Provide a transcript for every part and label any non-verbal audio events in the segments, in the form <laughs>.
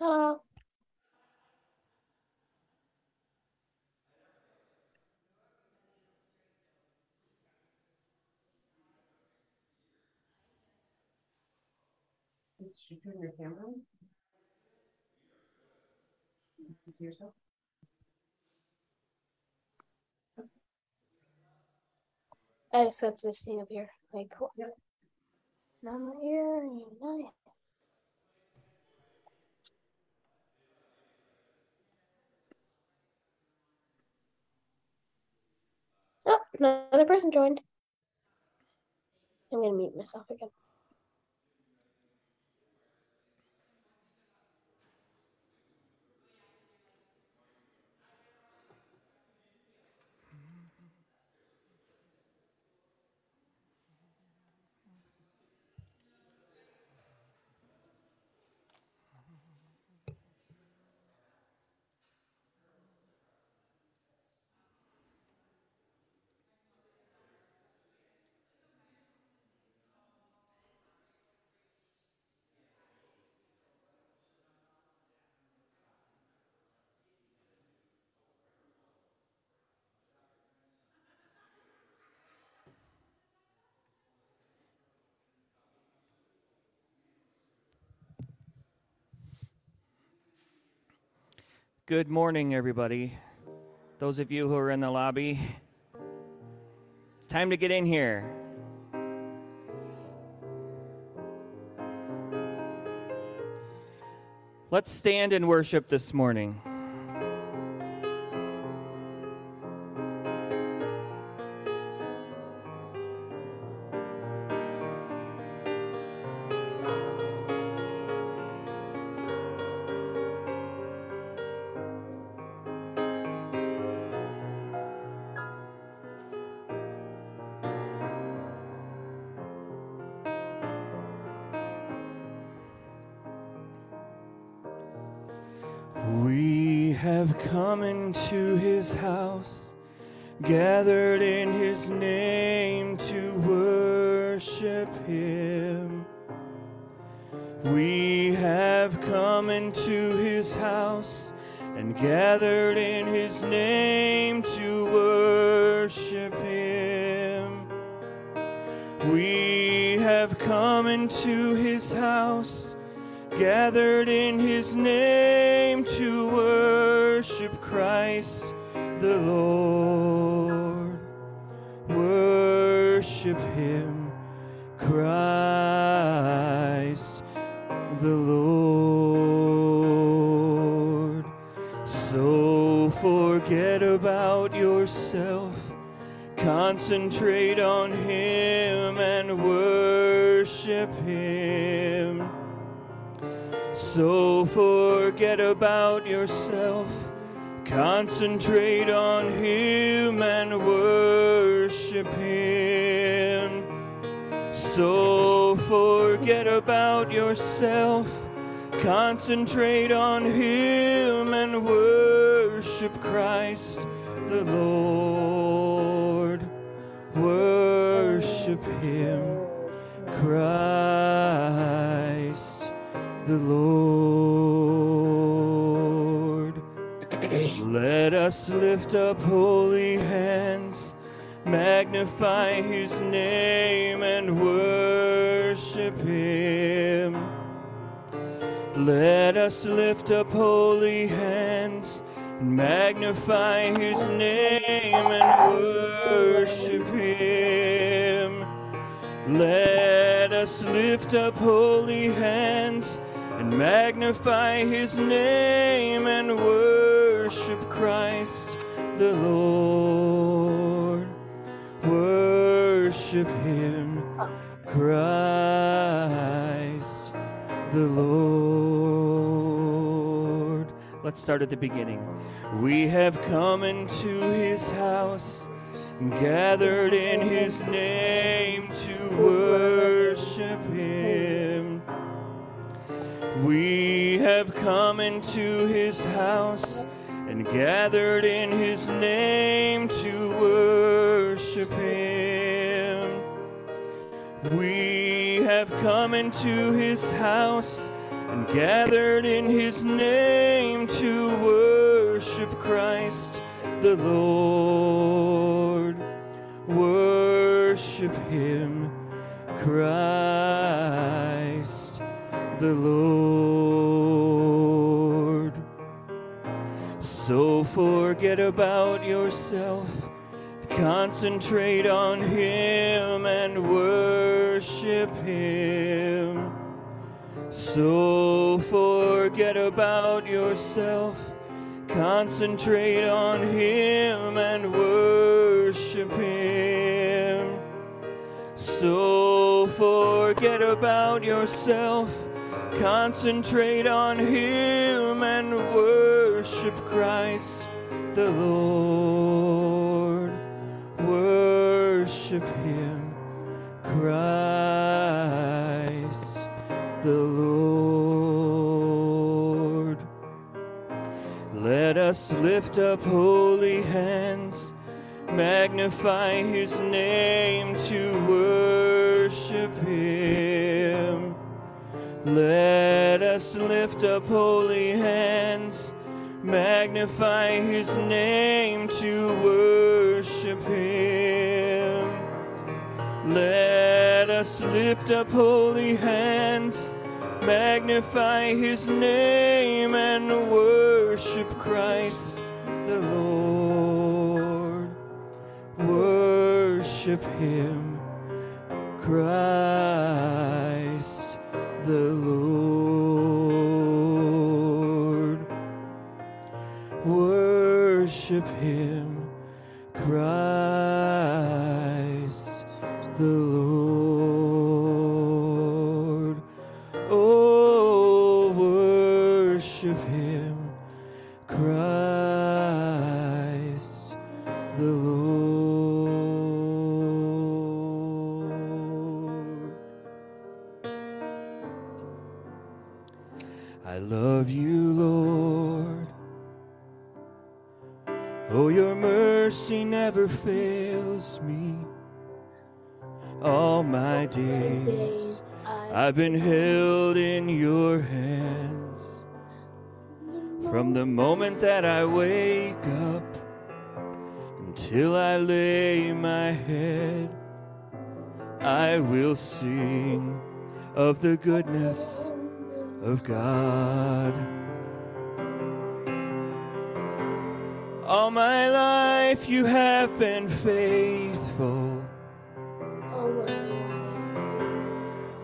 Hello. Should you turn your camera on? You can see yourself? I just swept this thing up here. Like. Yep. Now I'm right here. Oh, another person joined. I'm gonna mute myself again. Good morning, everybody. Those of you who are in the lobby, it's time to get in here. Let's stand and worship this morning. Have come into his house, gathered in his name to worship him. We have come into his house and gathered in his name to worship him. We have come into his house gathered in his name Christ the Lord. Worship him, Christ the Lord. So forget about yourself, concentrate on him and worship him. So forget about yourself, concentrate on Him and worship Him. So forget about yourself, concentrate on Him and worship Christ the Lord. Worship Him, Christ the Lord. Us lift up holy hands, magnify his name, and worship him. Let us lift up holy hands, magnify his name, and worship him. Let us lift up holy hands and magnify his name and worship Christ the Lord. Worship him, Christ the Lord. Let's start at the beginning. We have come into his house gathered in his name to worship him. We have come into his house and gathered in his name to worship him. We have come into his house and gathered in his name to worship Christ the Lord. Worship him, Christ the Lord. So forget about yourself, concentrate on him and worship him. So forget about yourself, concentrate on Him and worship Him. So forget about yourself, concentrate on Him and worship Christ the Lord. Worship Him, Christ the Lord. Let us lift up holy hands, magnify his name to worship him. Let us lift up holy hands, magnify his name to worship him. Let us lift up holy hands, magnify his name, and worship Christ the Lord. Worship him, Christ the Lord. Worship I've been held in your hands from the moment that I wake up until I lay my head. I will sing of the goodness of God. All my life you have been faithful.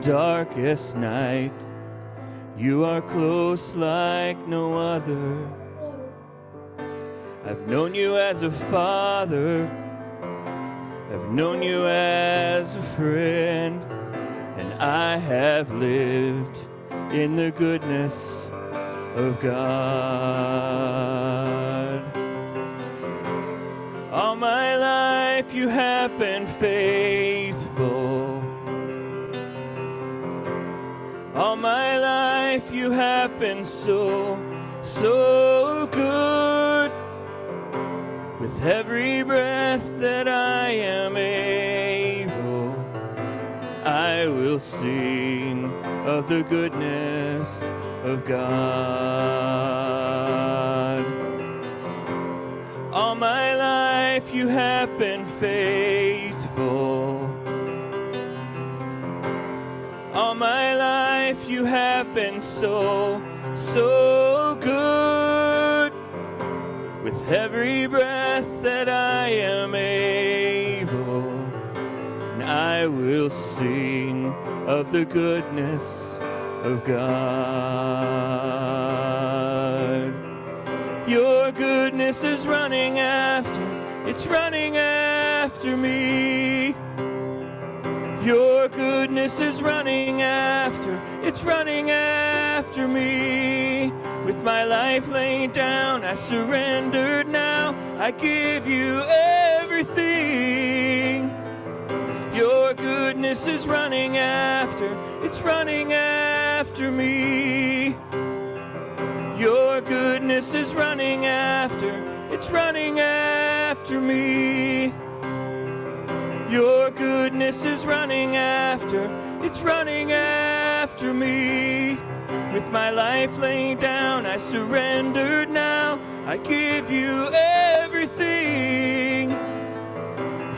darkest night. You are close like no other. I've known you as a father. I've known you as a friend. And I have lived in the goodness of God. All my life you have been faithful. All my life you have been so, so good. With every breath that I am able, I will sing of the goodness of God. All my life you have been faithful. All my life you have been so, so good. With every breath that I am able, and I will sing of the goodness of God. Your goodness is running after, it's running after me. Your goodness is running after, it's running after me. With my life laid down, I surrendered now. I give you everything. Your goodness is running after, it's running after me. Your goodness is running after, it's running after me. Your goodness is running after, it's running after me. With my life laid down, I surrendered now. I give you everything.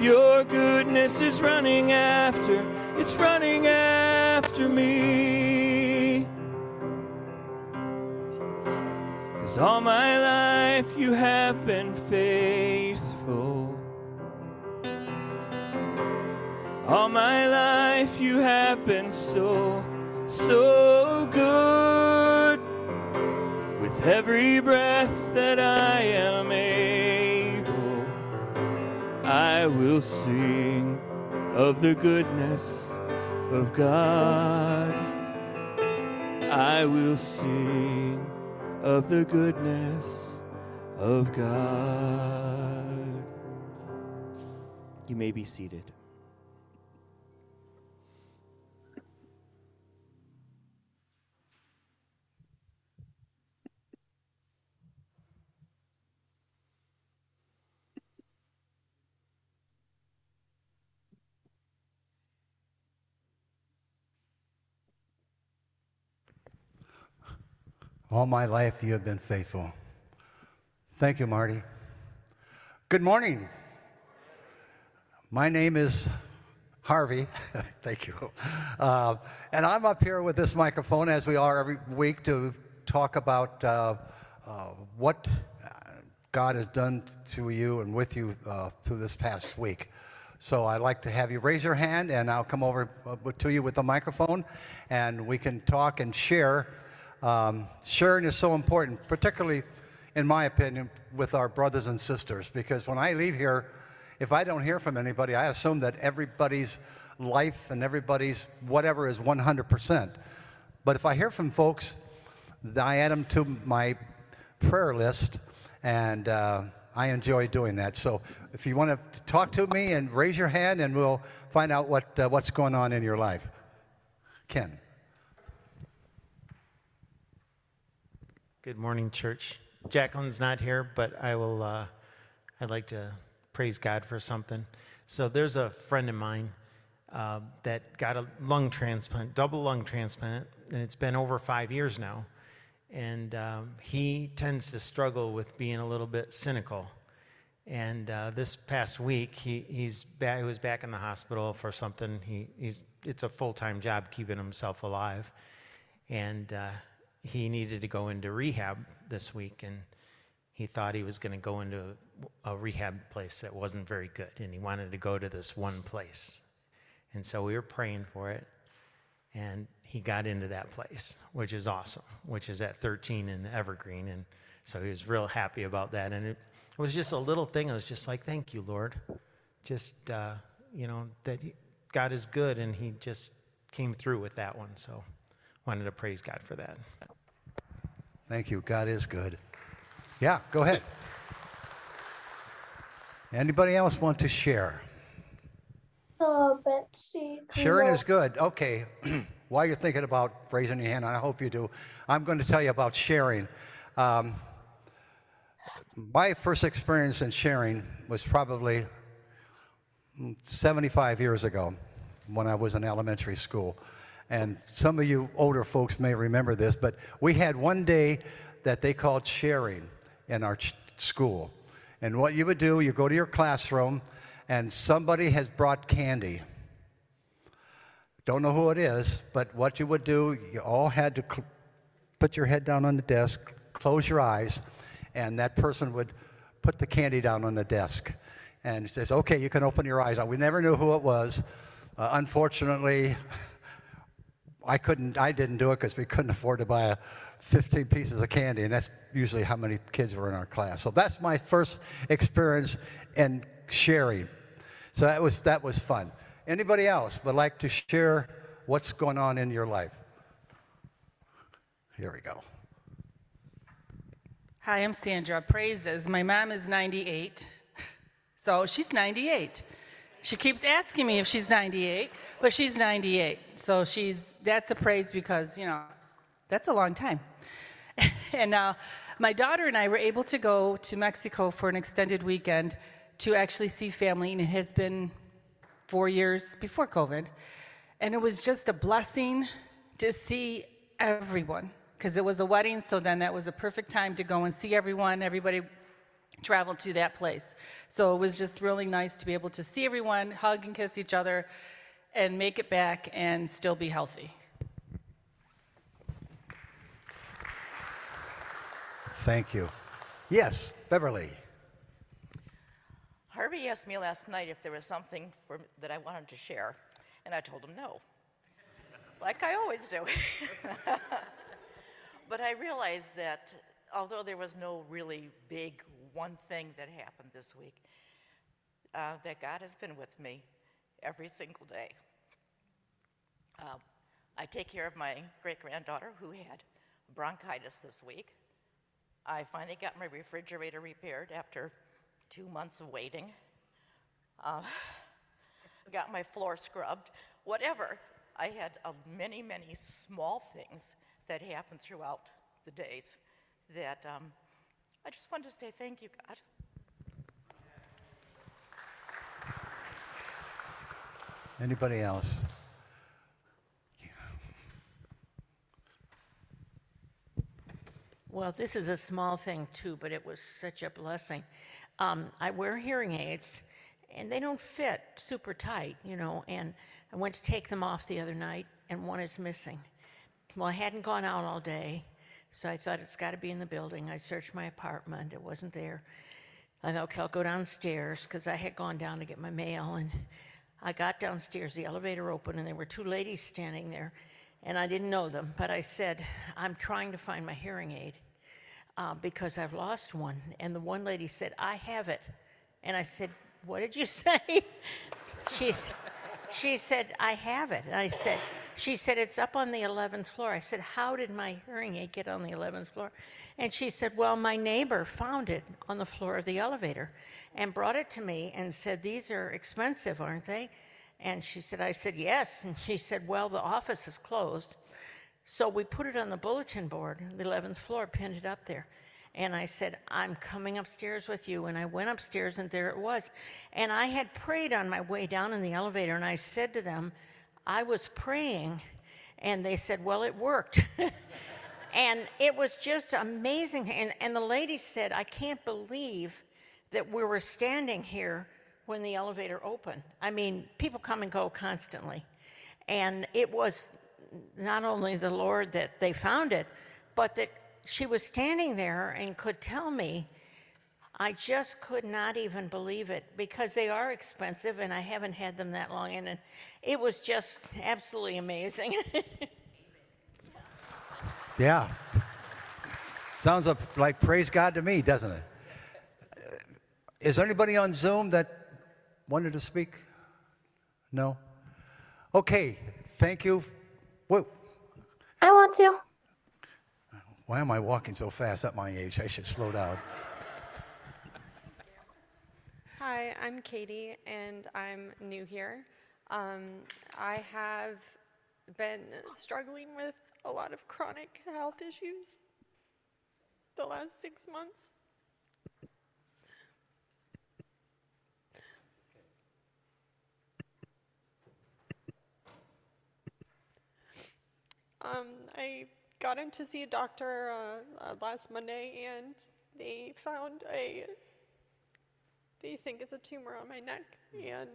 Your goodness is running after, it's running after me. Cause all my life you have been faithful. All my life you have been so, so good. With every breath that I am able, I will sing of the goodness of God. I will sing of the goodness of God. You may be seated. All my life you have been faithful. Thank you, Marty. Good morning. My name is Harvey. <laughs> Thank you. Uh, and I'm up here with this microphone, as we are every week, to talk about uh, uh, what God has done to you and with you uh, through this past week. So I'd like to have you raise your hand, and I'll come over uh, to you with the microphone, and we can talk and share. Um, sharing is so important, particularly, in my opinion, with our brothers and sisters, because when I leave here, if I don't hear from anybody, I assume that everybody's life and everybody's whatever is 100%. But if I hear from folks, I add them to my prayer list, and uh, I enjoy doing that. So if you want to talk to me and raise your hand, and we'll find out what, uh, what's going on in your life. Ken. Good morning, church. Jacqueline's not here, but I will. Uh, I'd like to praise God for something. So there's a friend of mine uh, that got a lung transplant, double lung transplant, and it's been over five years now. And um, he tends to struggle with being a little bit cynical. And uh, this past week, he, he's back, he was back in the hospital for something. He, he's, it's a full time job keeping himself alive. And uh, he needed to go into rehab this week. And he thought he was going to go into a rehab place that wasn't very good. And he wanted to go to this one place. And so we were praying for it. And he got into that place, which is awesome, which is at 13 in Evergreen. And so he was real happy about that. And it, it was just a little thing. It was just like, thank you, Lord. Just, uh, you know, that he, God is good. And he just came through with that one. So wanted to praise God for that. Thank you. God is good. Yeah, go ahead. Anybody else want to share? Uh, Betsy. Sharing is good. Okay. <clears throat> While you're thinking about raising your hand, and I hope you do, I'm going to tell you about sharing. Um, my first experience in sharing was probably mm, 75 years ago when I was in elementary school. And some of you older folks may remember this, but we had one day that they called sharing in our ch- school. And what you would do, you go to your classroom, and somebody has brought candy. Don't know who it is, but what you would do, you all had to cl- put your head down on the desk, close your eyes, and that person would put the candy down on the desk. And says, okay, you can open your eyes. We never knew who it was. Uh, unfortunately, I couldn't, I didn't do it because we couldn't afford to buy a 15 pieces of candy, and that's usually how many kids were in our class. So that's my first experience in sharing. So that was, that was fun. Anybody else would like to share what's going on in your life? Here we go. Hi, I'm Sandra. Praises. My mom is 98. <laughs> So she's 98. She keeps asking me if she's 98, but she's 98. So she's that's a praise because, you know, that's a long time. <laughs> and uh, my daughter and I were able to go to Mexico for an extended weekend to actually see family, and it has been four years before COVID. And it was just a blessing to see everyone because it was a wedding, so then that was a perfect time to go and see everyone. Everybody traveled to that place. So it was just really nice to be able to see everyone, hug and kiss each other, and make it back and still be healthy. Thank you. Yes, Beverly. Harvey asked me last night if there was something for, that I wanted to share, and I told him no, like I always do. <laughs> but I realized that although there was no really big one thing that happened this week, uh, that God has been with me every single day. Uh, I take care of my great granddaughter who had bronchitis this week. I finally got my refrigerator repaired after two months of waiting. Uh, <laughs> got my floor scrubbed, whatever. I had uh, many, many small things that happened throughout the days that um, I just wanted to say thank you, God. Anybody else? Well, this is a small thing too, but it was such a blessing. Um, I wear hearing aids, and they don't fit super tight, you know. And I went to take them off the other night, and one is missing. Well, I hadn't gone out all day, so I thought it's got to be in the building. I searched my apartment; it wasn't there. I thought, okay, I'll go downstairs because I had gone down to get my mail, and I got downstairs. The elevator opened, and there were two ladies standing there and I didn't know them, but I said, I'm trying to find my hearing aid uh, because I've lost one. And the one lady said, I have it. And I said, What did you <laughs> say? She said, I have it. And I said, She said, It's up on the 11th floor. I said, How did my hearing aid get on the 11th floor? And she said, Well, my neighbor found it on the floor of the elevator and brought it to me and said, These are expensive, aren't they? And she said, I said, yes. And she said, well, the office is closed. So we put it on the bulletin board, the 11th floor, pinned it up there. And I said, I'm coming upstairs with you. And I went upstairs, and there it was. And I had prayed on my way down in the elevator, and I said to them, I was praying. And they said, Well, it worked. <laughs> and it was just amazing. And, and the lady said, I can't believe that we were standing here when the elevator opened. I mean, people come and go constantly. And it was not only the Lord that they found it, but that she was standing there and could tell me. I just could not even believe it because they are expensive and I haven't had them that long. And it was just absolutely amazing. <laughs> Yeah. Sounds like praise God to me, doesn't it? Is there anybody on Zoom that wanted to speak? No? Okay, thank you. Whoa. I want to. Why am I walking so fast at my age? I should slow down. Hi, I'm Katie, and I'm new here. Um, I have been struggling with a lot of chronic health issues the last six months. Um, I got in to see a doctor uh, uh, last Monday, and they found a. They think it's a tumor on my neck, and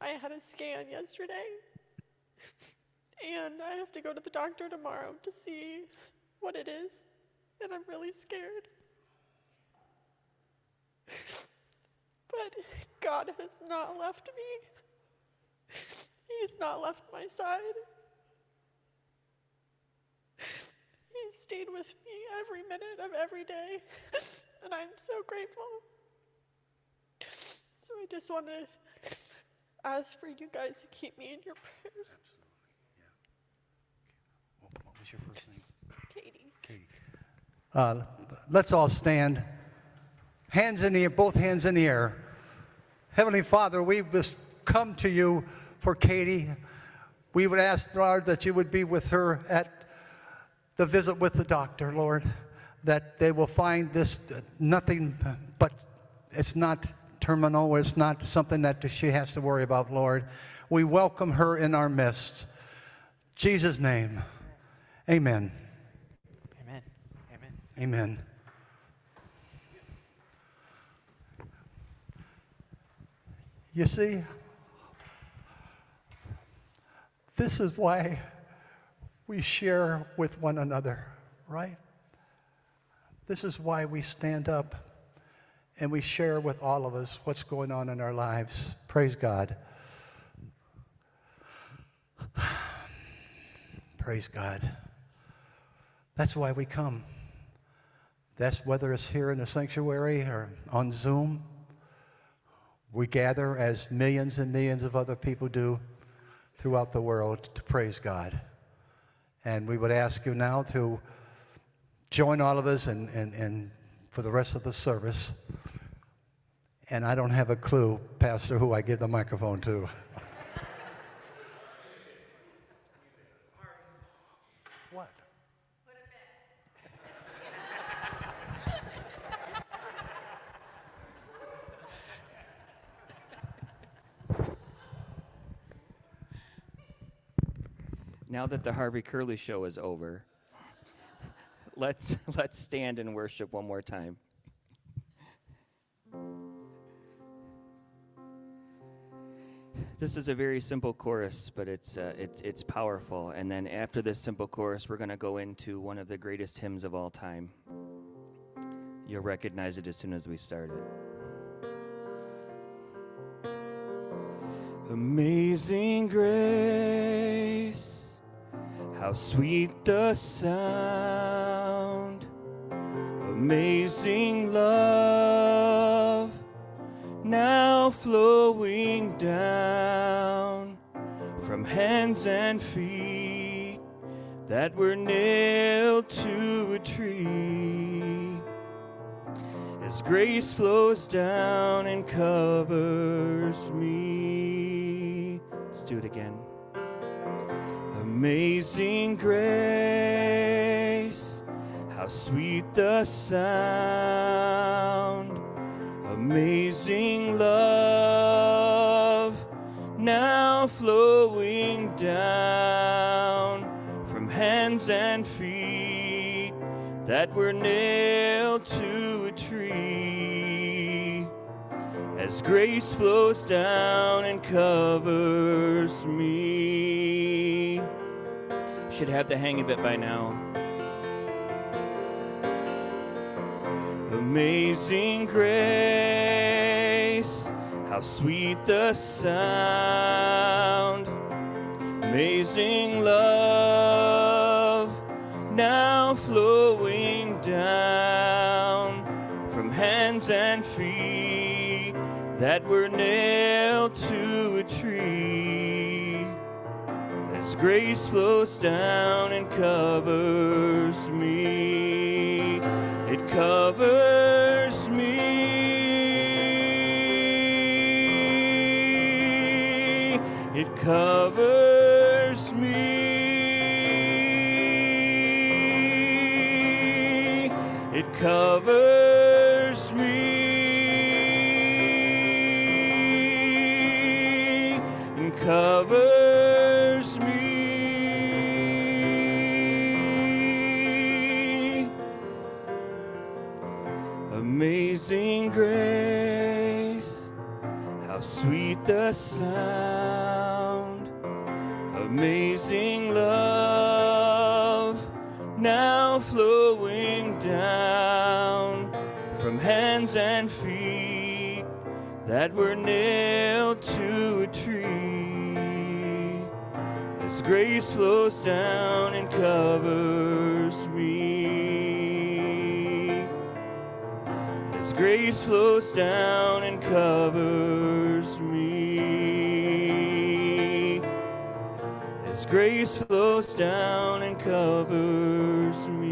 I had a scan yesterday, and I have to go to the doctor tomorrow to see what it is, and I'm really scared. But God has not left me. He's not left my side. He stayed with me every minute of every day, and I'm so grateful. So I just want to ask for you guys to keep me in your prayers. What was your first name? Katie. Katie. Uh, let's all stand. Hands in the air, both hands in the air. Heavenly Father, we've just come to you for Katie. We would ask, Lord, that you would be with her at the visit with the doctor, Lord, that they will find this uh, nothing but it's not terminal, it's not something that she has to worry about, Lord. We welcome her in our midst. Jesus' name, amen. Amen. Amen. Amen. You see, this is why we share with one another, right? This is why we stand up and we share with all of us what's going on in our lives. Praise God. <sighs> Praise God. That's why we come. That's whether it's here in the sanctuary or on Zoom. We gather as millions and millions of other people do throughout the world to praise God. And we would ask you now to join all of us and, and, and for the rest of the service. And I don't have a clue, Pastor, who I give the microphone to. what? Now that the Harvey Curley show is over, let's let's stand and worship one more time. This is a very simple chorus, but it's uh, it's it's powerful. And then after this simple chorus, we're going to go into one of the greatest hymns of all time. You'll recognize it as soon as we start it. Amazing grace, how sweet the sound. Amazing love, now flowing down from hands and feet that were nailed to a tree. As grace flows down and covers me. Let's do it again. Amazing grace, how sweet the sound. Amazing love, now flowing down from hands and feet that were nailed to a tree. As grace flows down and covers me. Should have the hang of it by now. Amazing grace, how sweet the sound. Amazing love, now flowing down from hands and feet that were nailed to a tree. As grace flows down and covers me, covers me, it covers me, it covers the sound. Amazing love, now flowing down from hands and feet that were nailed to a tree. As grace flows down and covers me. As grace flows down and covers me. Grace flows down and covers me.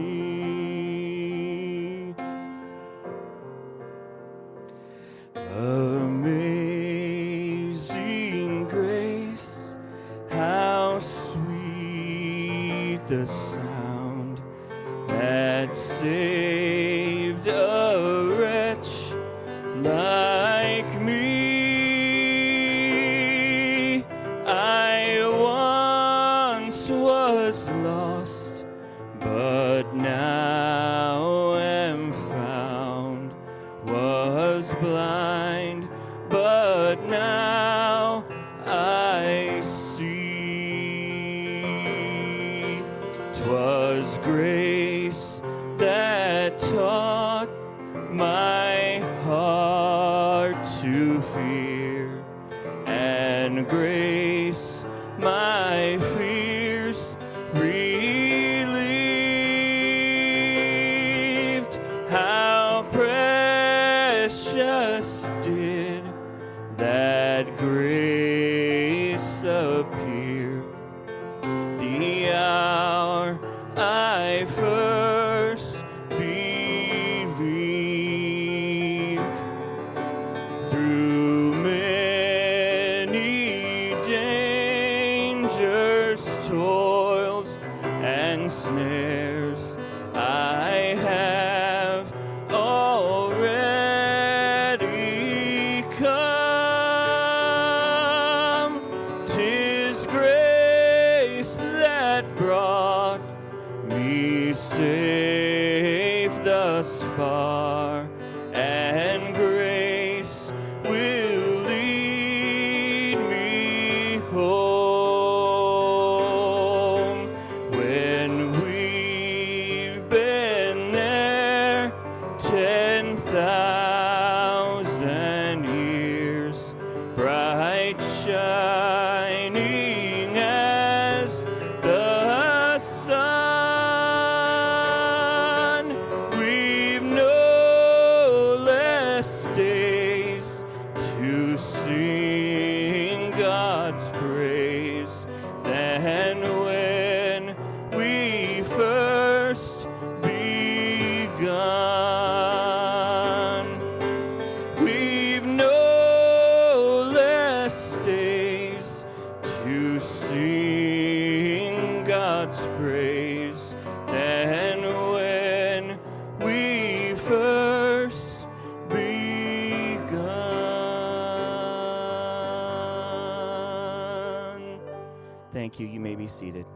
Seated.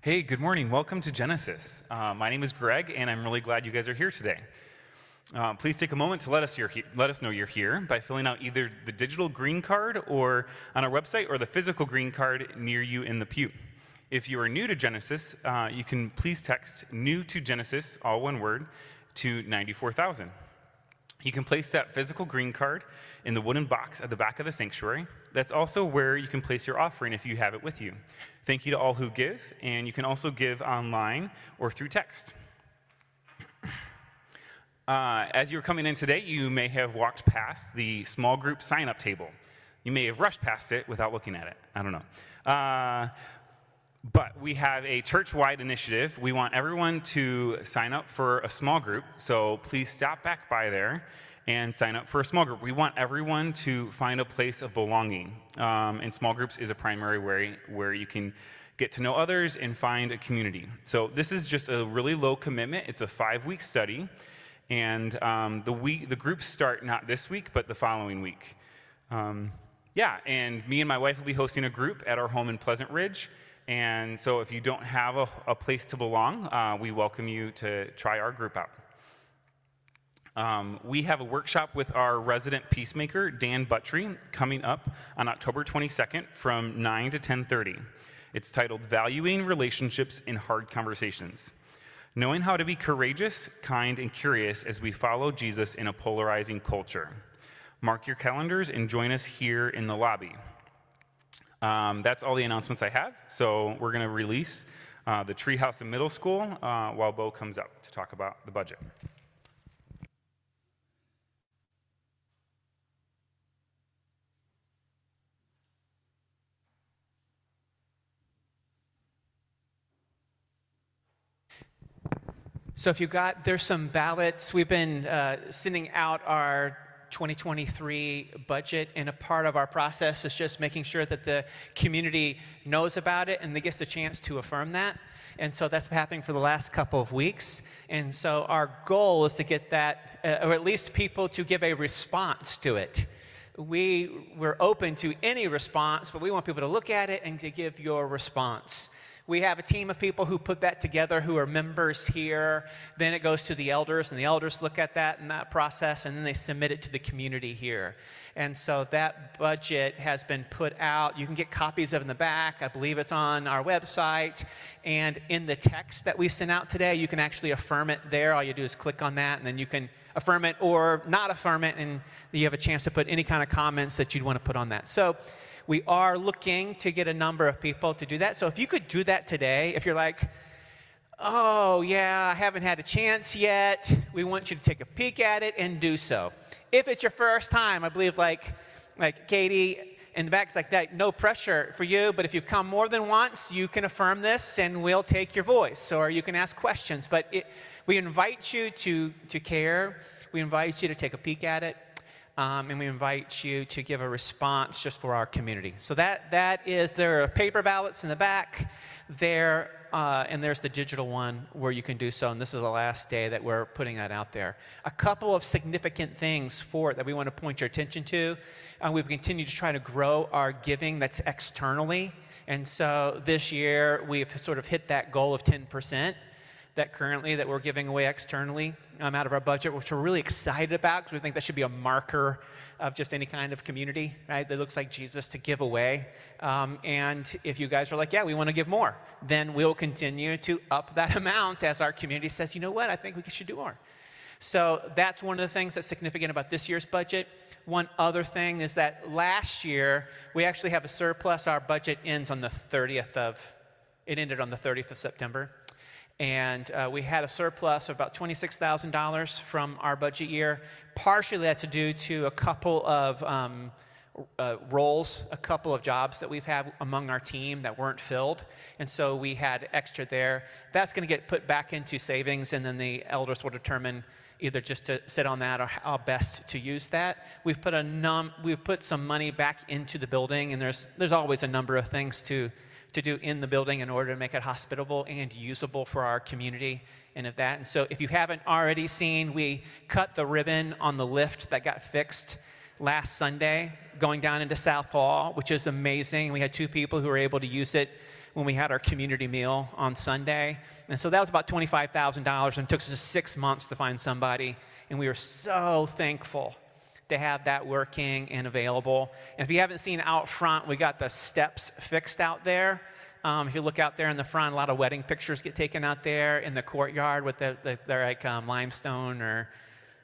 Hey, good morning. Welcome to Genesis. Uh, my name is Greg, and I'm really glad you guys are here today. Uh, please take a moment to let us, let us know you're here by filling out either the digital green card or on our website or the physical green card near you in the pew. If you are new to Genesis, uh, you can please text new to Genesis, all one word, to 94,000. You can place that physical green card in the wooden box at the back of the sanctuary. That's also where you can place your offering if you have it with you. Thank you to all who give, and you can also give online or through text. <clears throat> Uh, as you were coming in today, you may have walked past the small group sign up table. You may have rushed past it without looking at it. I don't know. Uh, but we have a church wide initiative. We want everyone to sign up for a small group. So please stop back by there and sign up for a small group. We want everyone to find a place of belonging. Um, and small groups is a primary way where you can get to know others and find a community. So this is just a really low commitment. It's a five week study. And um, the, week, the groups start not this week, but the following week. Um, yeah, and me and my wife will be hosting a group at our home in Pleasant Ridge. And so if you don't have a, a place to belong, uh, we welcome you to try our group out. Um, we have a workshop with our resident peacemaker, Dan Buttry, coming up on October 22nd from 9 to 10.30. It's titled Valuing Relationships in Hard Conversations. Knowing how to be courageous, kind, and curious as we follow Jesus in a polarizing culture. Mark your calendars and join us here in the lobby. Um, that's all the announcements I have. So we're going to release uh, the Treehouse of Middle School uh, while Bo comes up to talk about the budget. So if you got, there's some ballots. We've been uh, sending out our 2023 budget, and a part of our process is just making sure that the community knows about it and they gets the chance to affirm that. And so that's been happening for the last couple of weeks. And so our goal is to get that, uh, or at least people to give a response to it. We, we're open to any response, but we want people to look at it and to give your response. We have a team of people who put that together who are members here. Then it goes to the elders, and the elders look at that and that process, and then they submit it to the community here. And so that budget has been put out. You can get copies of it in the back. I believe it's on our website. And in the text that we sent out today, you can actually affirm it there. All you do is click on that, and then you can affirm it or not affirm it, and you have a chance to put any kind of comments that you'd want to put on that. So we are looking to get a number of people to do that. So if you could do that today, if you're like, oh, yeah, I haven't had a chance yet, we want you to take a peek at it and do so. If it's your first time, I believe, like, like Katie in the back is like that, no pressure for you, but if you've come more than once, you can affirm this and we'll take your voice, or you can ask questions. But it, we invite you to, to care, we invite you to take a peek at it um, and we invite you to give a response just for our community. So that that is there are paper ballots in the back there, uh, and there's the digital one where you can do so. And this is the last day that we're putting that out there. A couple of significant things for it that we want to point your attention to. Uh, we've continued to try to grow our giving that's externally. And so this year we've sort of hit that goal of 10% that currently that we're giving away externally um, out of our budget, which we're really excited about because we think that should be a marker of just any kind of community, right? That looks like Jesus to give away. Um, and if you guys are like, yeah, we want to give more, then we'll continue to up that <laughs> amount as our community says, you know what, I think we should do more. So that's one of the things that's significant about this year's budget. One other thing is that last year we actually have a surplus. Our budget ends on the 30th of, it ended on the 30th of September. And uh, we had a surplus of about $26,000 from our budget year. Partially that's due to a couple of um, uh, roles, a couple of jobs that we've had among our team that weren't filled. And so we had extra there. That's going to get put back into savings, and then the elders will determine either just to sit on that or how best to use that. We've put, a num- we've put some money back into the building, and there's, there's always a number of things to to do in the building in order to make it hospitable and usable for our community and of that. And so if you haven't already seen, we cut the ribbon on the lift that got fixed last Sunday going down into South Hall, which is amazing. We had two people who were able to use it when we had our community meal on Sunday. And so that was about $25,000 and it took us just six months to find somebody. And we were so thankful to have that working and available. And if you haven't seen out front, we got the steps fixed out there. Um, if you look out there in the front, a lot of wedding pictures get taken out there in the courtyard with the, the they're like um, limestone or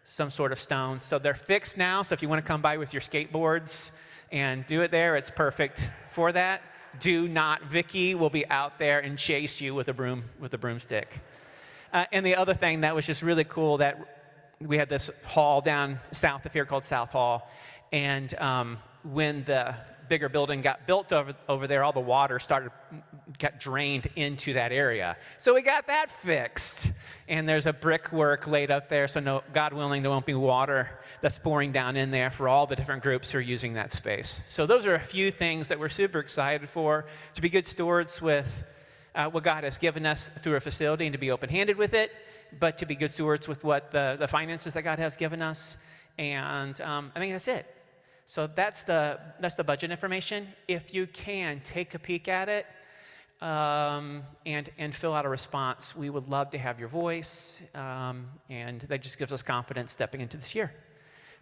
some sort of stone. So they're fixed now. So if you want to come by with your skateboards and do it there, it's perfect for that. Do not. Vicky will be out there and chase you with a broom with a broomstick. Uh, and the other thing that was just really cool that we had this hall down south of here called South Hall. And um, when the bigger building got built over, over there, all the water started, got drained into that area. So we got that fixed. And there's a brickwork laid up there, so no, God willing, there won't be water that's pouring down in there for all the different groups who are using that space. So those are a few things that we're super excited for, to be good stewards with uh, what God has given us through a facility and to be open handed with it but to be good stewards with what the, the finances that God has given us. And um, I think that's it. So that's the, that's the budget information. If you can, take a peek at it um, and, and fill out a response. We would love to have your voice, um, and that just gives us confidence stepping into this year.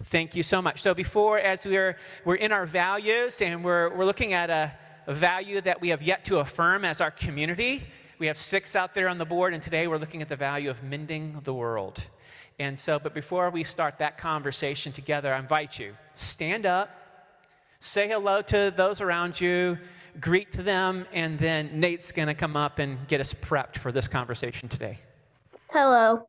Thank you so much. So before, as we're, we're in our values and we're, we're looking at a, a value that we have yet to affirm as our community, we have six out there on the board, and today we're looking at the value of mending the world. And so, but before we start that conversation together, I invite you stand up, say hello to those around you, greet them, and then Nate's going to come up and get us prepped for this conversation today. Hello.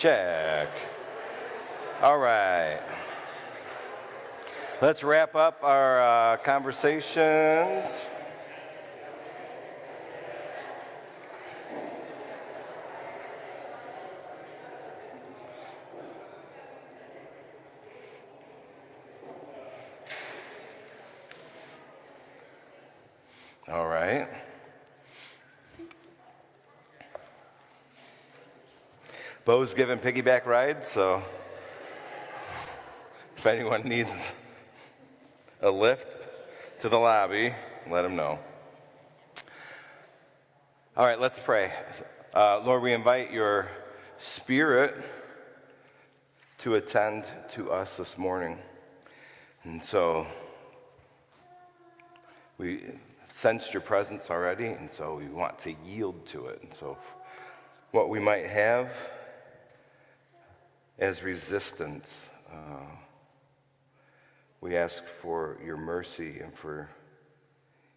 Check. All right. Let's wrap up our uh, conversations. All right. Bo's giving piggyback rides, so if anyone needs a lift to the lobby, let him know. All right, let's pray. Uh, Lord, we invite your spirit to attend to us this morning. And so we sensed your presence already, and so we want to yield to it. And so, what we might have as resistance, uh, we ask for your mercy and for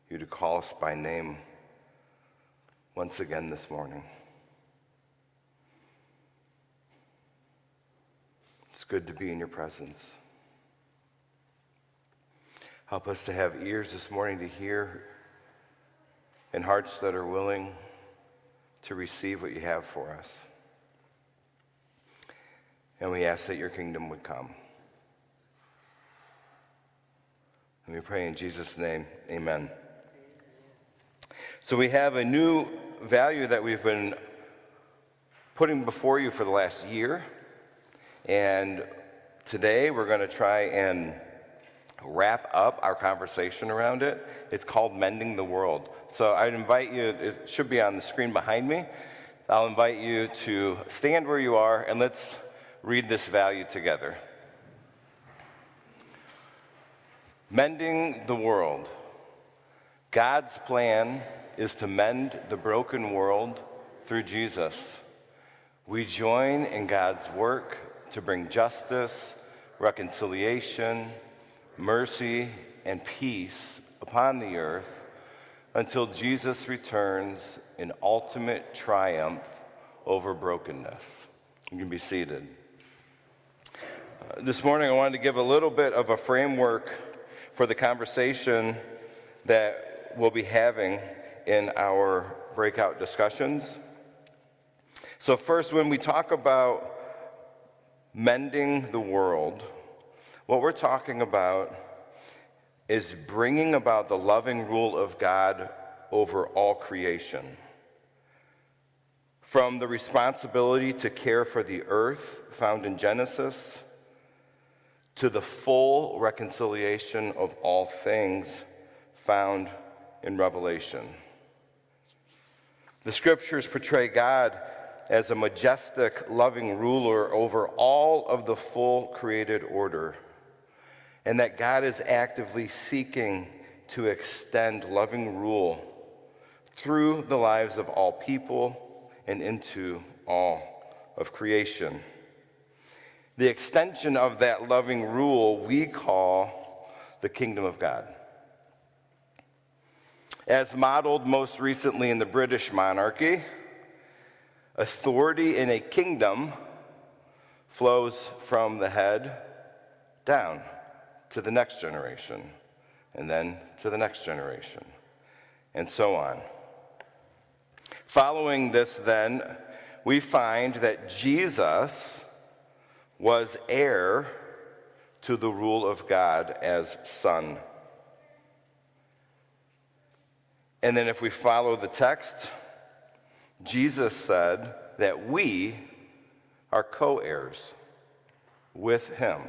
you to call us by name once again this morning. It's good to be in your presence. Help us to have ears this morning to hear and hearts that are willing to receive what you have for us. And we ask that your kingdom would come. And we pray in Jesus' name, amen. So we have a new value that we've been putting before you for the last year. And today we're going to try and wrap up our conversation around it. It's called Mending the World. So I'd invite you, it should be on the screen behind me. I'll invite you to stand where you are and let's read this value together. Mending the world. God's plan is to mend the broken world through Jesus. We join in God's work to bring justice, reconciliation, mercy, and peace upon the earth until Jesus returns in ultimate triumph over brokenness. You can be seated. This morning, I wanted to give a little bit of a framework for the conversation that we'll be having in our breakout discussions. So, first, when we talk about mending the world, what we're talking about is bringing about the loving rule of God over all creation. From the responsibility to care for the earth found in Genesis to the full reconciliation of all things found in Revelation. The scriptures portray God as a majestic, loving ruler over all of the full created order and that God is actively seeking to extend loving rule through the lives of all people and into all of creation. The extension of that loving rule we call the kingdom of God. As modeled most recently in the British monarchy, authority in a kingdom flows from the head down to the next generation, and then to the next generation, and so on. Following this, then, we find that Jesus was heir to the rule of God as son. And then, if we follow the text, Jesus said that we are co heirs with him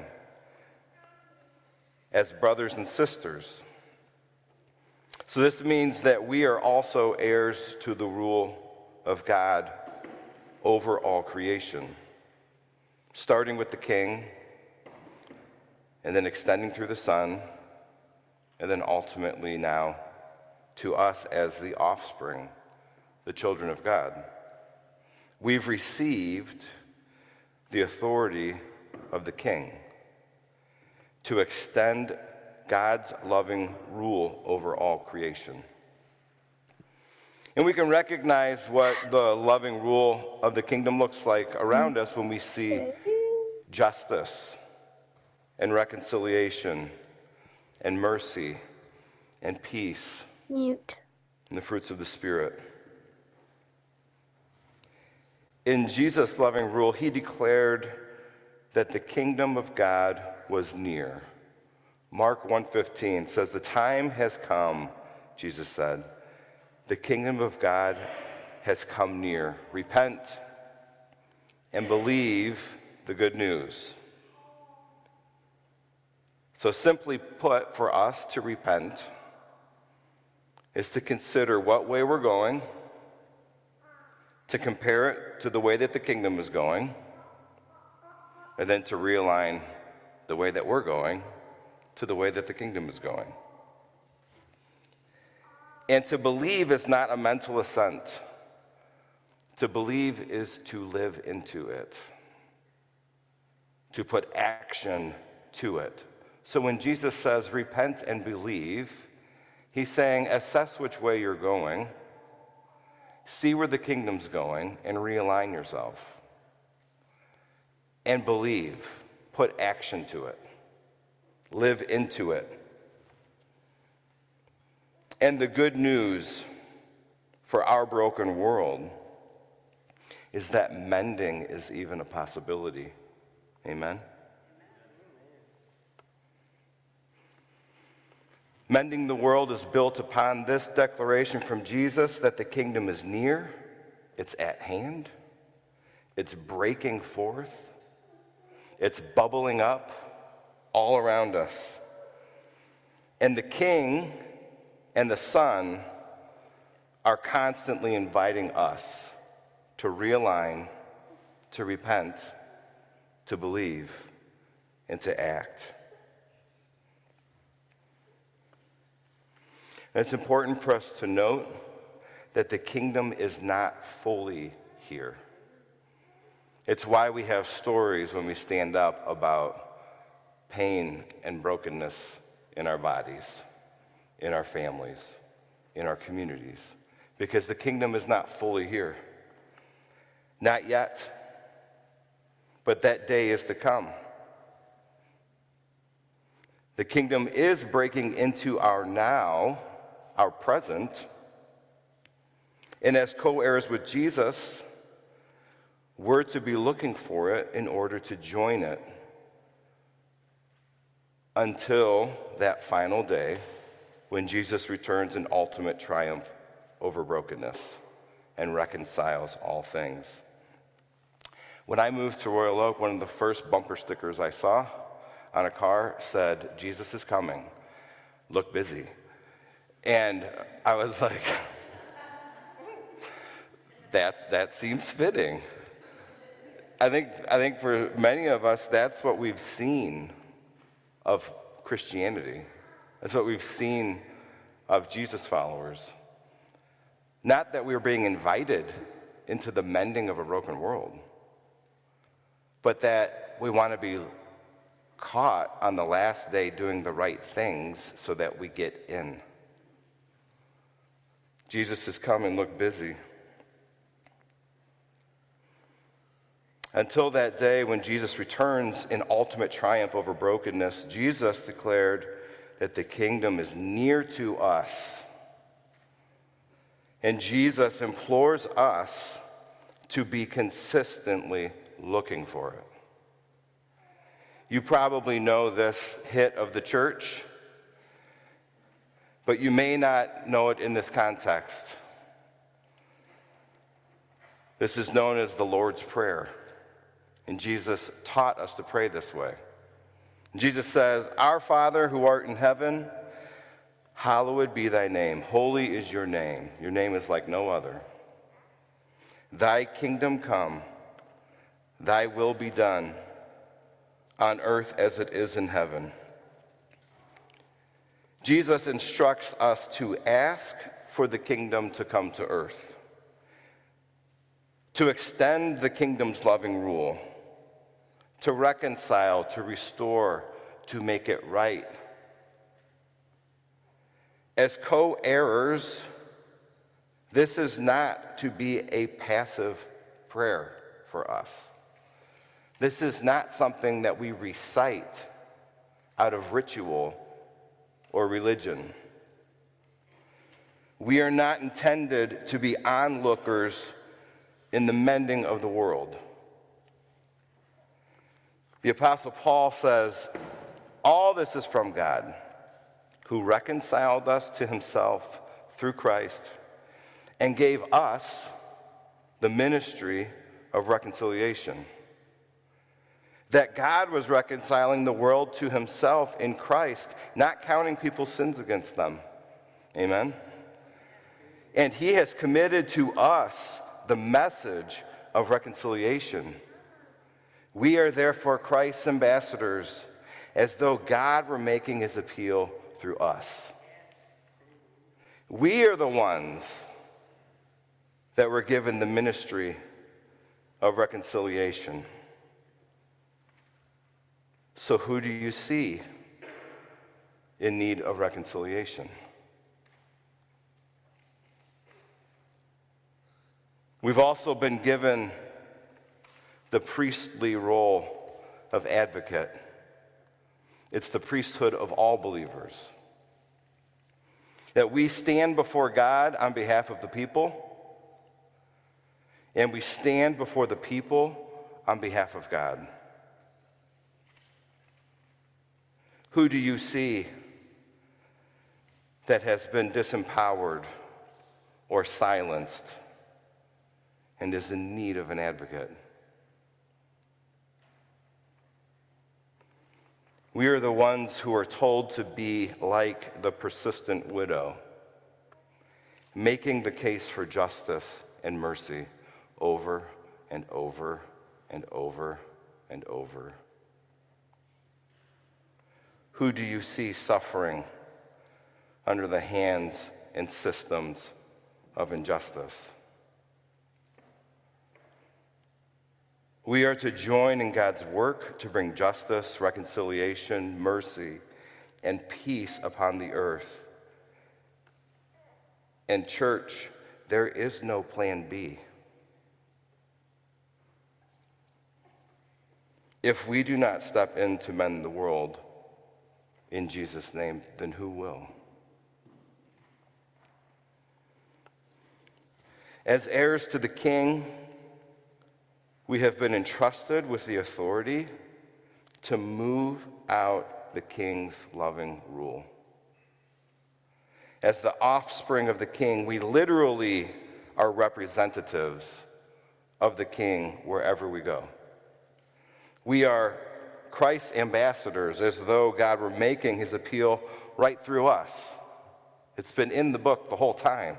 as brothers and sisters. So, this means that we are also heirs to the rule of God over all creation, starting with the king, and then extending through the son, and then ultimately now to us as the offspring, the children of God. We've received the authority of the king to extend God's loving rule over all creation. And we can recognize what the loving rule of the kingdom looks like around us when we see justice and reconciliation and mercy and peace Mute. and the fruits of the Spirit. In Jesus' loving rule, he declared that the kingdom of God was near. Mark 1:15 says the time has come, Jesus said. The kingdom of God has come near. Repent and believe the good news. So simply put, for us to repent is to consider what way we're going, to compare it to the way that the kingdom is going, and then to realign the way that we're going to the way that the kingdom is going. And to believe is not a mental assent. To believe is to live into it, to put action to it. So when Jesus says, repent and believe, he's saying, assess which way you're going, see where the kingdom's going, and realign yourself. And believe, put action to it, live into it. And the good news for our broken world is that mending is even a possibility. Amen? Mending the world is built upon this declaration from Jesus that the kingdom is near, it's at hand, it's breaking forth, it's bubbling up all around us. And the king and the son are constantly inviting us to realign, to repent, to believe, and to act. And it's important for us to note that the kingdom is not fully here. It's why we have stories when we stand up about pain and brokenness in our bodies, in our families, in our communities, because the kingdom is not fully here. Not yet, but that day is to come. The kingdom is breaking into our now our present. And as co heirs with Jesus, we're to be looking for it in order to join it until that final day when Jesus returns in ultimate triumph over brokenness and reconciles all things. When I moved to Royal Oak, one of the first bumper stickers I saw on a car said, Jesus is coming. Look busy. And I was <laughs> like, that, that seems fitting. I think, I think for many of us, that's what we've seen of Christianity. That's what we've seen of Jesus followers. Not that we are being invited into the mending of a broken world, but that we want to be caught on the last day doing the right things so that we get in. Jesus has come and looked busy. Until that day when Jesus returns in ultimate triumph over brokenness, Jesus declared that the kingdom is near to us. And Jesus implores us to be consistently looking for it. You probably know this hit of the church but you may not know it in this context. This is known as the Lord's Prayer, and Jesus taught us to pray this way. Jesus says, Our Father who art in heaven, hallowed be thy name. Holy is your name. Your name is like no other. Thy kingdom come, thy will be done on earth as it is in heaven. Jesus instructs us to ask for the kingdom to come to earth, to extend the kingdom's loving rule, to reconcile, to restore, to make it right. As co heirs, This is not to be a passive prayer for us. This is not something that we recite out of ritual or religion. We are not intended to be onlookers in the mending of the world. The Apostle Paul says, All this is from God, who reconciled us to himself through Christ and gave us the ministry of reconciliation. That God was reconciling the world to himself in Christ, not counting people's sins against them. Amen? And he has committed to us the message of reconciliation. We are therefore Christ's ambassadors, as though God were making his appeal through us. We are the ones that were given the ministry of reconciliation. So, who do you see in need of reconciliation? We've also been given the priestly role of advocate. It's the priesthood of all believers. That we stand before God on behalf of the people, and we stand before the people on behalf of God. Who do you see that has been disempowered or silenced and is in need of an advocate? We are the ones who are told to be like the persistent widow, making the case for justice and mercy over and over and over and over. Who do you see suffering under the hands and systems of injustice? We are to join in God's work to bring justice, reconciliation, mercy, and peace upon the earth. And, church, there is no plan B. If we do not step in to mend the world in Jesus' name, then who will? As heirs to the King, we have been entrusted with the authority to move out the King's loving rule. As the offspring of the King, we literally are representatives of the King wherever we go. We are Christ's ambassadors as though God were making his appeal right through us. It's been in the book the whole time.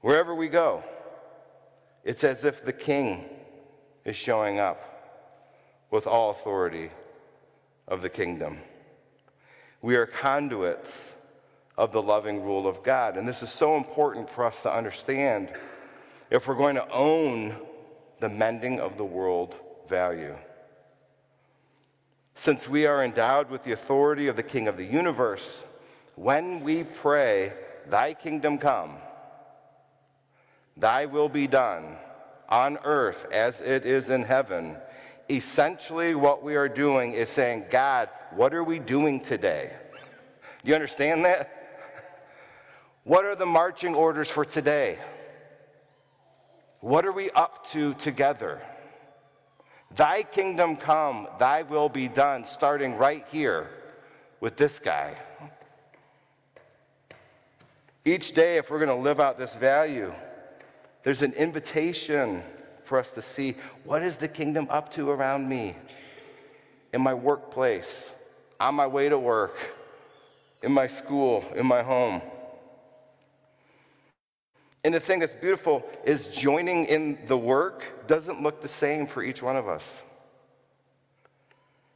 Wherever we go, it's as if the king is showing up with all authority of the kingdom. We are conduits of the loving rule of God. And this is so important for us to understand if we're going to own the mending of the world value. Since we are endowed with the authority of the King of the universe, when we pray, Thy kingdom come, Thy will be done on earth as it is in heaven, essentially what we are doing is saying, God, what are we doing today? Do you understand that? What are the marching orders for today? What are we up to together? Thy kingdom come, thy will be done, starting right here with this guy. Each day, if we're going to live out this value, there's an invitation for us to see what is the kingdom up to around me, in my workplace, on my way to work, in my school, in my home. And the thing that's beautiful is joining in the work doesn't look the same for each one of us.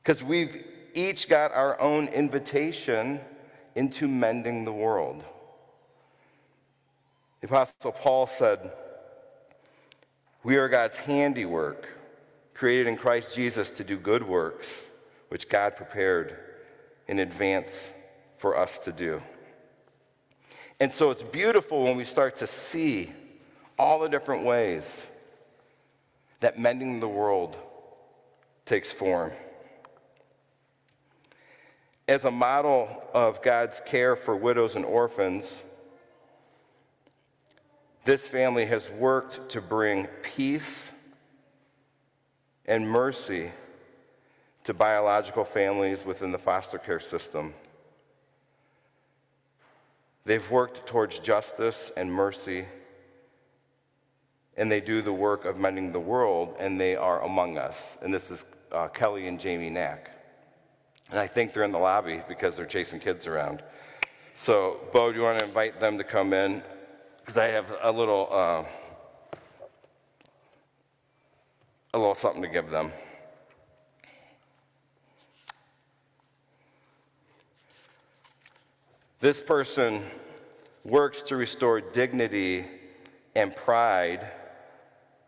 Because we've each got our own invitation into mending the world. The Apostle Paul said, We are God's handiwork, created in Christ Jesus to do good works, which God prepared in advance for us to do. And so it's beautiful when we start to see all the different ways that mending the world takes form. As a model of God's care for widows and orphans, this family has worked to bring peace and mercy to biological families within the foster care system. They've worked towards justice and mercy, and they do the work of mending the world, and they are among us. And this is uh, Kelly and Jamie Knack. And I think they're in the lobby because they're chasing kids around. So, Bo, do you want to invite them to come in? Because I have a little, uh, a little something to give them. This person works to restore dignity and pride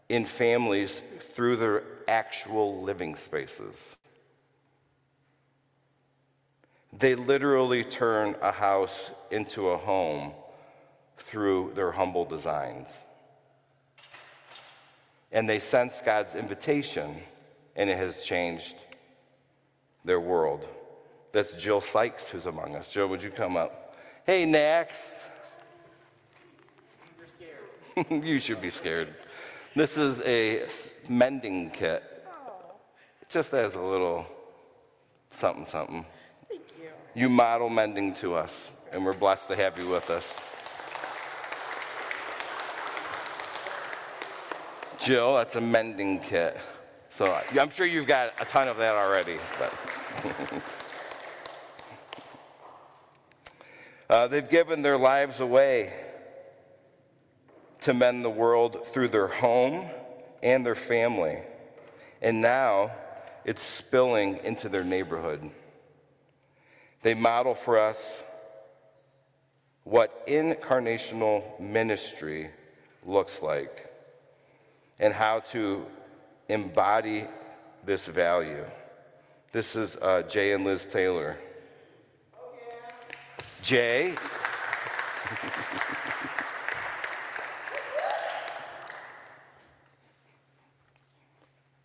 in families through their actual living spaces. They literally turn a house into a home through their humble designs. And they sense God's invitation, and it has changed their world. That's Jill Sykes who's among us. Jill, would you come up? Hey, Nax. <laughs> you should be scared. This is a mending kit. Oh. Just as a little something, something. Thank you. You model mending to us, and we're blessed to have you with us. Jill, that's a mending kit. So I'm sure you've got a ton of that already. <laughs> Uh, they've given their lives away to mend the world through their home and their family. And now it's spilling into their neighborhood. They model for us what incarnational ministry looks like and how to embody this value. This is uh, Jay and Liz Taylor. Jay. <laughs>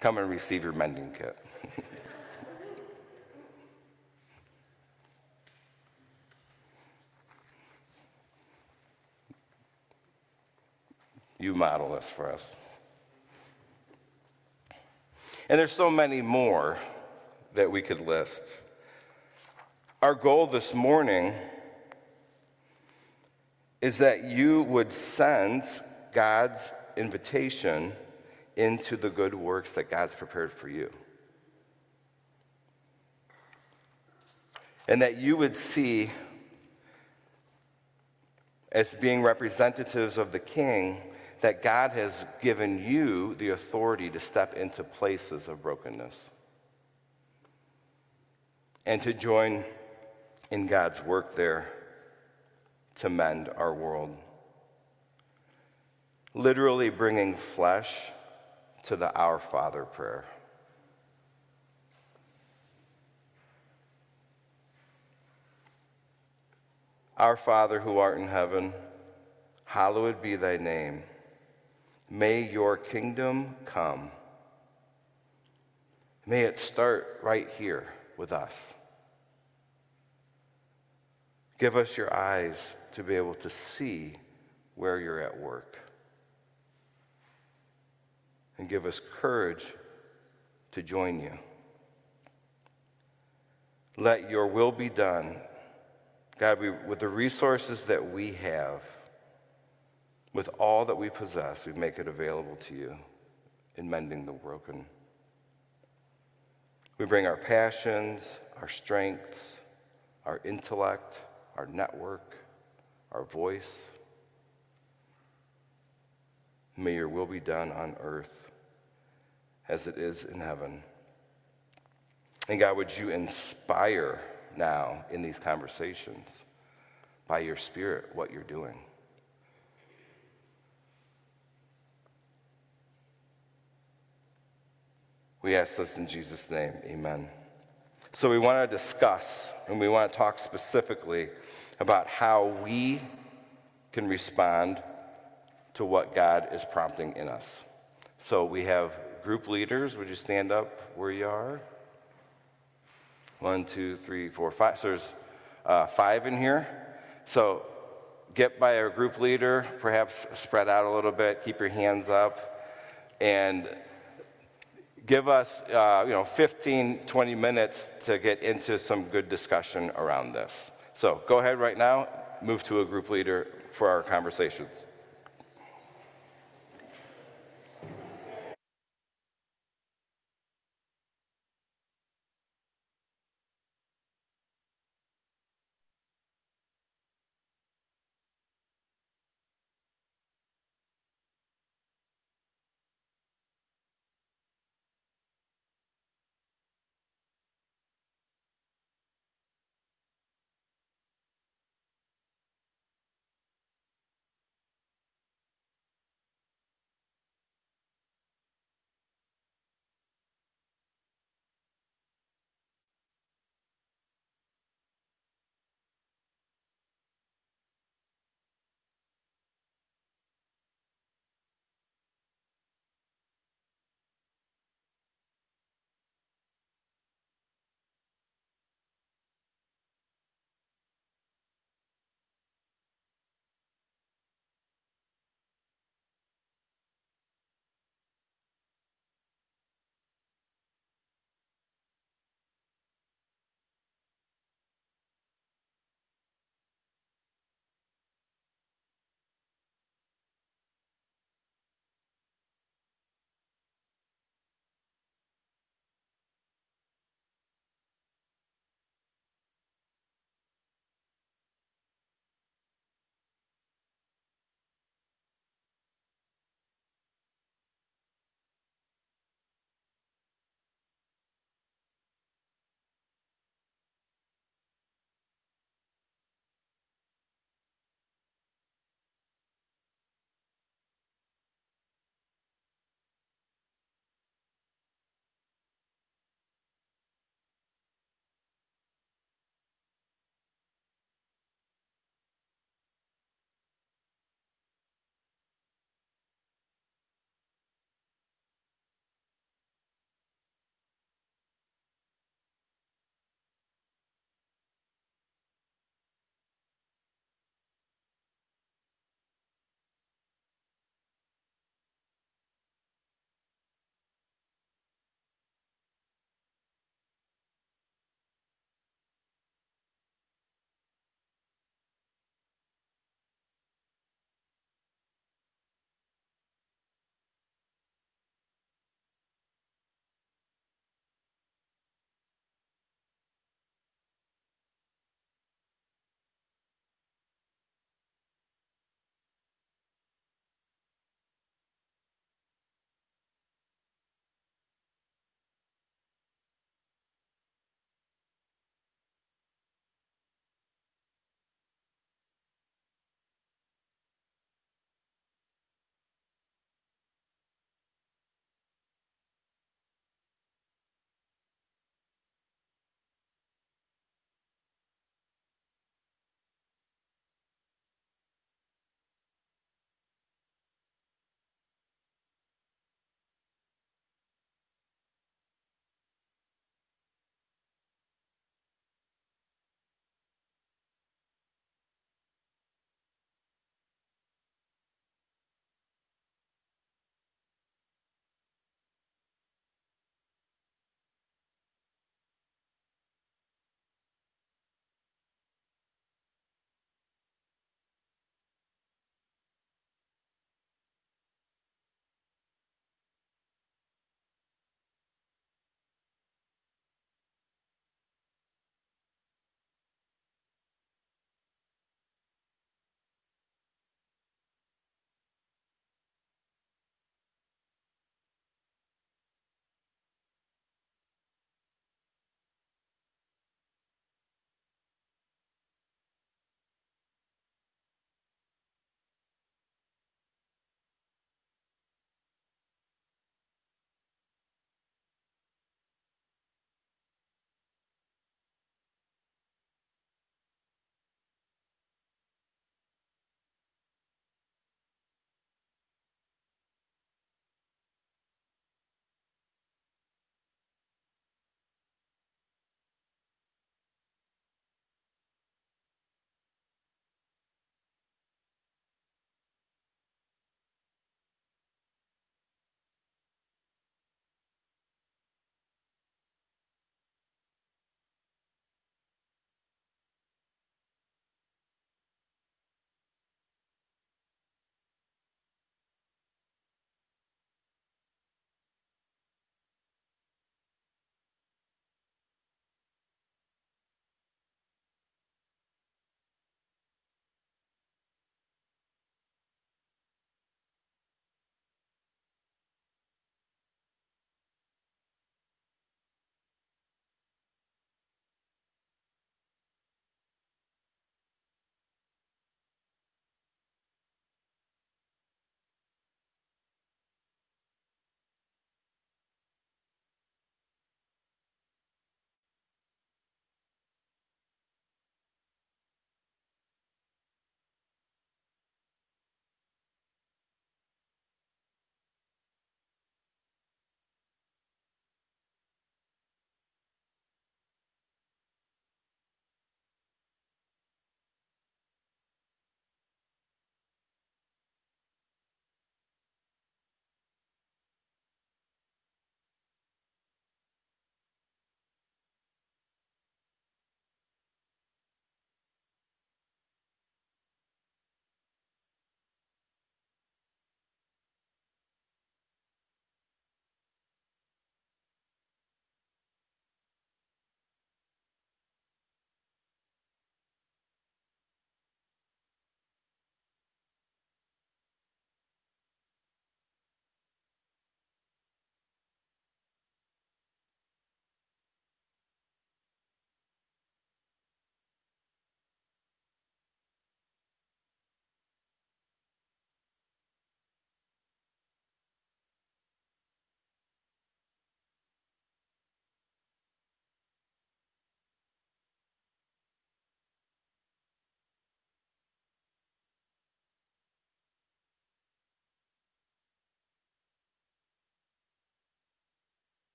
Come and receive your mending kit. <laughs> you model this for us. And there's so many more that we could list. Our goal this morning is that you would sense God's invitation into the good works that God's prepared for you. And that you would see, as being representatives of the King, that God has given you the authority to step into places of brokenness and to join in God's work there to mend our world. Literally bringing flesh to the Our Father prayer. Our Father who art in heaven, hallowed be thy name. May your kingdom come. May it start right here with us. Give us your eyes to be able to see where you're at work. And give us courage to join you. Let your will be done. God, we, with the resources that we have, with all that we possess, we make it available to you in mending the broken. We bring our passions, our strengths, our intellect, our network, our voice. May your will be done on earth as it is in heaven. And God, would you inspire now in these conversations by your Spirit what you're doing? We ask this in Jesus' name. Amen. So, we want to discuss and we want to talk specifically about how we can respond to what God is prompting in us. So we have group leaders. Would you stand up where you are? One, two, three, four, five. So there's uh, five in here. So get by a group leader, perhaps spread out a little bit, keep your hands up, and give us, uh, you know, 15, 20 minutes to get into some good discussion around this. So go ahead right now, move to a group leader for our conversations.